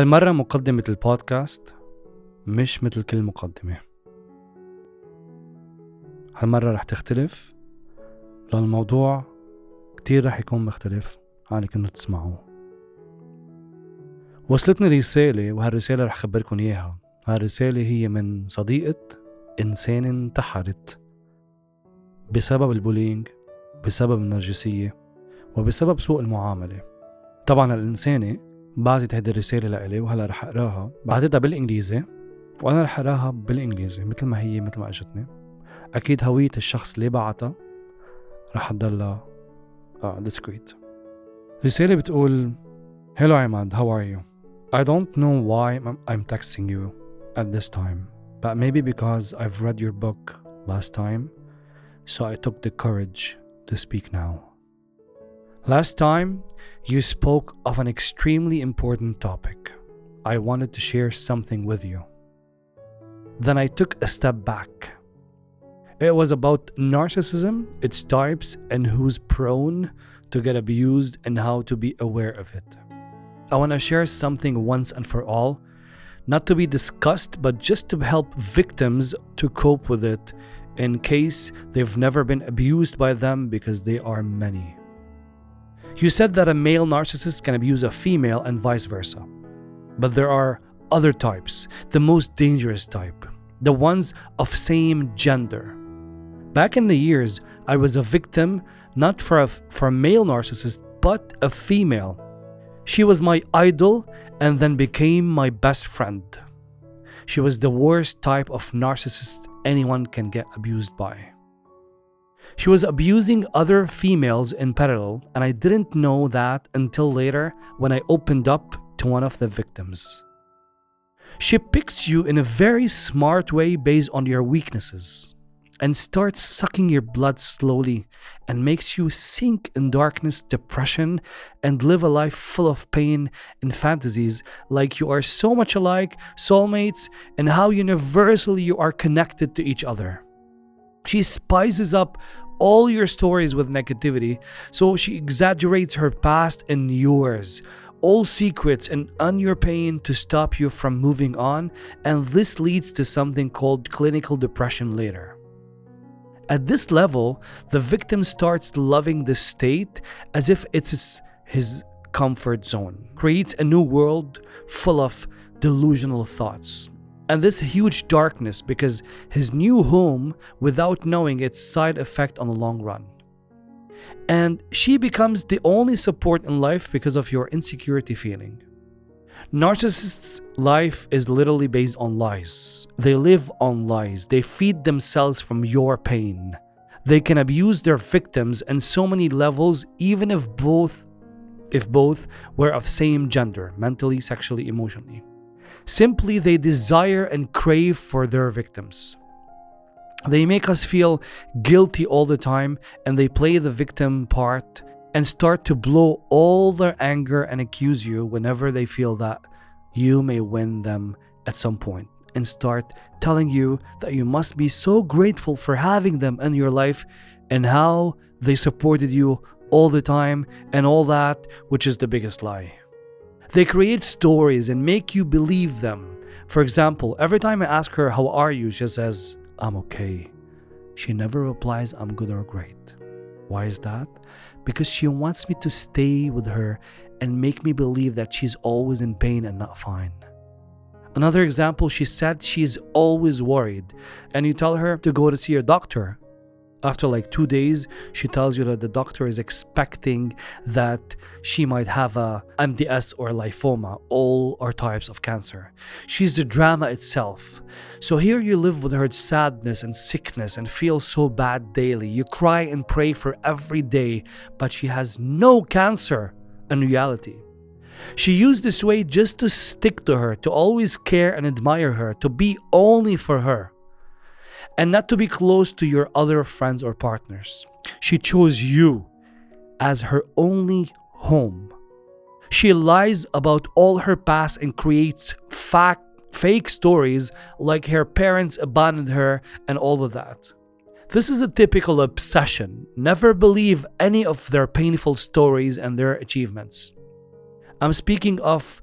هالمرة مقدمة البودكاست مش مثل كل مقدمة. هالمرة رح تختلف لأن الموضوع كتير رح يكون مختلف عن اللي كنتوا تسمعوه. وصلتني رسالة وهالرسالة رح خبركن إياها. هالرسالة هي من صديقة إنسان انتحرت. بسبب البولينج بسبب النرجسية وبسبب سوء المعاملة. طبعا الإنسانة بعتت هيدي الرسالة لإلي وهلا رح أقراها بعتتها بالإنجليزي وأنا رح أقراها بالإنجليزي مثل ما هي مثل ما أجتني أكيد هوية الشخص اللي بعتها رح تضلها آه discreet رسالة بتقول Hello Ahmad, how are you? I don't know why I'm texting you at this time, but maybe because I've read your book last time, so I took the courage to speak now. Last time, you spoke of an extremely important topic. I wanted to share something with you. Then I took a step back. It was about narcissism, its types, and who's prone to get abused and how to be aware of it. I want to share something once and for all, not to be discussed, but just to help victims to cope with it in case they've never been abused by them because they are many. You said that a male narcissist can abuse a female and vice versa. But there are other types, the most dangerous type, the ones of same gender. Back in the years, I was a victim not for a, for a male narcissist, but a female. She was my idol and then became my best friend. She was the worst type of narcissist anyone can get abused by. She was abusing other females in parallel, and I didn't know that until later when I opened up to one of the victims. She picks you in a very smart way based on your weaknesses and starts sucking your blood slowly and makes you sink in darkness, depression, and live a life full of pain and fantasies like you are so much alike, soulmates, and how universally you are connected to each other. She spices up all your stories with negativity, so she exaggerates her past and yours, all secrets and on your pain to stop you from moving on, and this leads to something called clinical depression later. At this level, the victim starts loving the state as if it's his, comfort zone, creates a new world full of delusional thoughts. And this huge darkness because his new home without knowing its side effect on the long run. And she becomes the only support in life because of your insecurity feeling. Narcissists' life is literally based on lies. They live on lies. They feed themselves from your pain. They can abuse their victims in so many levels even if both if both were of same gender, mentally, sexually, emotionally. Simply they desire and crave for their victims. They make us feel guilty all the time and they play the victim part and start to blow all their anger and accuse you whenever they feel that you may win them at some point and start telling you that you must be so grateful for having them in your life and how they supported you all the time and all that, which is the biggest lie. They create stories and make you believe them. For example, every time I ask her, How are you? she says, I'm okay. She never replies, I'm good or great. Why is that? Because she wants me to stay with her and make me believe that she's always in pain and not fine. Another example, she said she's always worried, and you tell her to go to see a doctor. After like two days, she tells you that the doctor is expecting that she might have a MDS or lymphoma, all are types of cancer. She's the drama itself. So here you live with her sadness and sickness and feel so bad daily. You cry and pray for every day, but she has no cancer in reality. She used this way just to stick to her, to always care and admire her, to be only for her and not to be close to your other friends or partners. She chose you as her only home. She lies about all her past and creates fact, fake stories like her parents abandoned her and all of that. This is a typical obsession. Never believe any of their painful stories and their achievements. I'm speaking of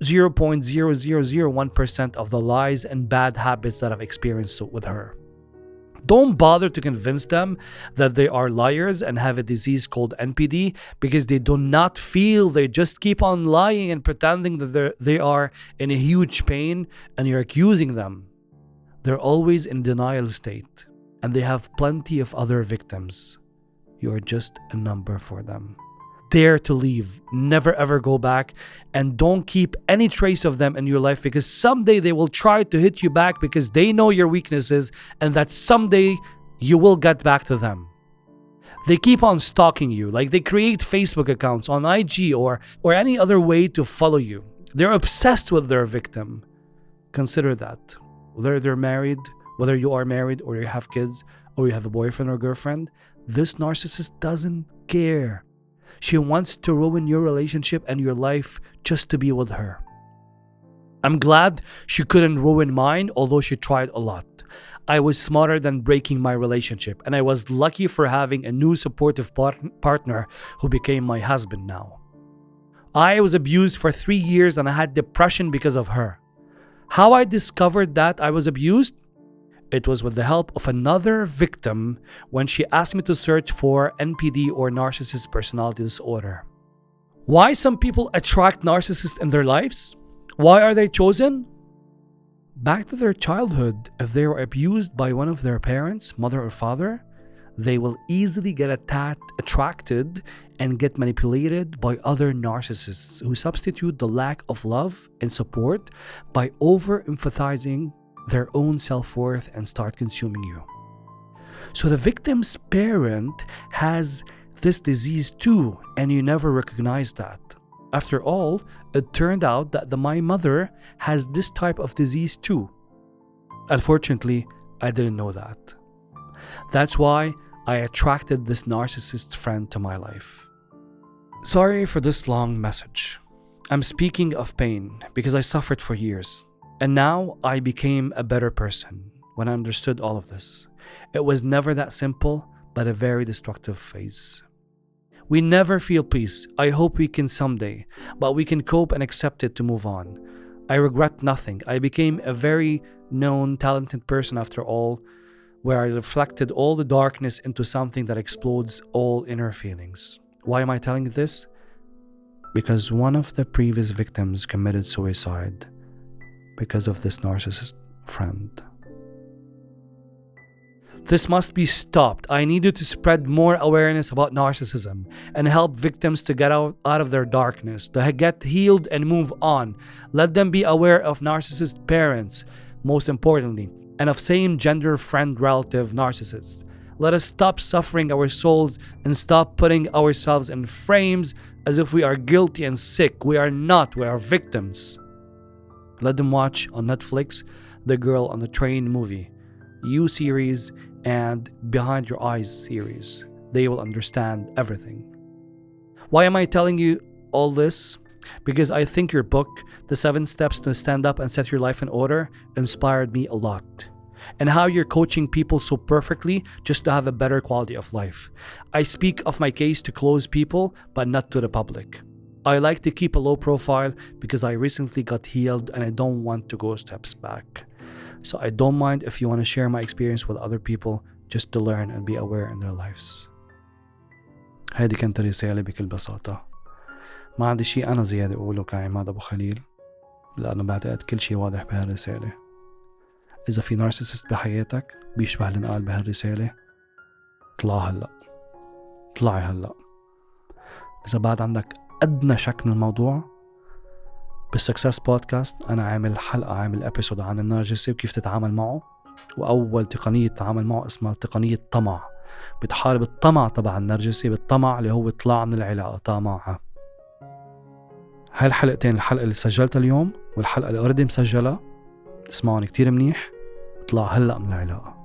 0.0001% of the lies and bad habits that I've experienced with her. Don't bother to convince them that they are liars and have a disease called NPD because they do not feel. They just keep on lying and pretending that they're, in a huge pain and you're accusing them. They're always in denial state and they have plenty of other victims. You're just a number for them dare to leave. Never ever go back and don't keep any trace of them in your life because someday they will try to hit you back because they know your weaknesses and that someday you will get back to them. They keep on stalking you, like they create Facebook accounts on IG or or any other way to follow you. They're obsessed with their victim. Consider that. Whether they're married, whether you are married or you have kids or you have a boyfriend or girlfriend, this narcissist doesn't care. She wants to ruin your relationship and your life just to be with her. I'm glad she couldn't ruin mine, although she tried a lot. I was smarter than breaking my relationship, and I was lucky for having a new supportive part- partner who became my husband now. I was abused for three years and I had depression because of her. How I discovered that I was abused? It was with the help of another victim when she asked me to search for NPD or narcissist personality disorder. Why some people attract narcissists in their lives? Why are they chosen? Back to their childhood, if they were abused by one of their parents, mother or father, they will easily get attacked, attracted and get manipulated by other narcissists who substitute the lack of love and support by over emphasizing their own self worth and start consuming you. So the victim's parent has this disease too, and you never recognize that. After all, it turned out that the, my mother has this type of disease too. Unfortunately, I didn't know that. That's why I attracted this narcissist friend to my life. Sorry for this long message. I'm speaking of pain because I suffered for years. And now I became a better person when I understood all of this. It was never that simple, but a very destructive phase. We never feel peace. I hope we can someday, but we can cope and accept it to move on. I regret nothing. I became a very known, talented person after all, where I reflected all the darkness into something that explodes all inner feelings. Why am I telling this? Because one of the previous victims committed suicide because of this narcissist friend. This must be stopped. I needed to spread more awareness about narcissism and help victims to get out, out of their darkness, to get healed and move on. Let them be aware of narcissist parents, most importantly, and of same gender friend relative narcissists. Let us stop suffering our souls and stop putting ourselves in frames as if we are guilty and sick. We are not, we are victims. Let them watch on Netflix the Girl on the Train movie, You series, and Behind Your Eyes series. They will understand everything. Why am I telling you all this? Because I think your book, The Seven Steps to Stand Up and Set Your Life in Order, inspired me a lot. And how you're coaching people so perfectly just to have a better quality of life. I speak of my case to close people, but not to the public. I like to keep a low profile because I recently got healed and I don't want to go steps back. So I don't mind if you want to share my experience with other people just to learn and be aware in their lives. هذه كانت الرسالة بكل بساطة ما عندي شيء أنا زيادة أقوله كعماد أبو خليل لأنه بعتقد كل شيء واضح بهالرسالة إذا في نارسيسست بحياتك بيشبه اللي انقال بهالرسالة طلع هلأ طلعي هلأ إذا بعد عندك أدنى شك من الموضوع. بالسكسس بودكاست أنا عامل حلقة عامل ابيسود عن النرجسي وكيف تتعامل معه. وأول تقنية تتعامل معه اسمها تقنية طمع. بتحارب الطمع تبع النرجسي بالطمع اللي هو طلع من العلاقة طمعها هاي الحلقتين الحلقة اللي سجلتها اليوم والحلقة اللي اوريدي مسجلة. اسمعوني كتير منيح. اطلع هلأ من العلاقة.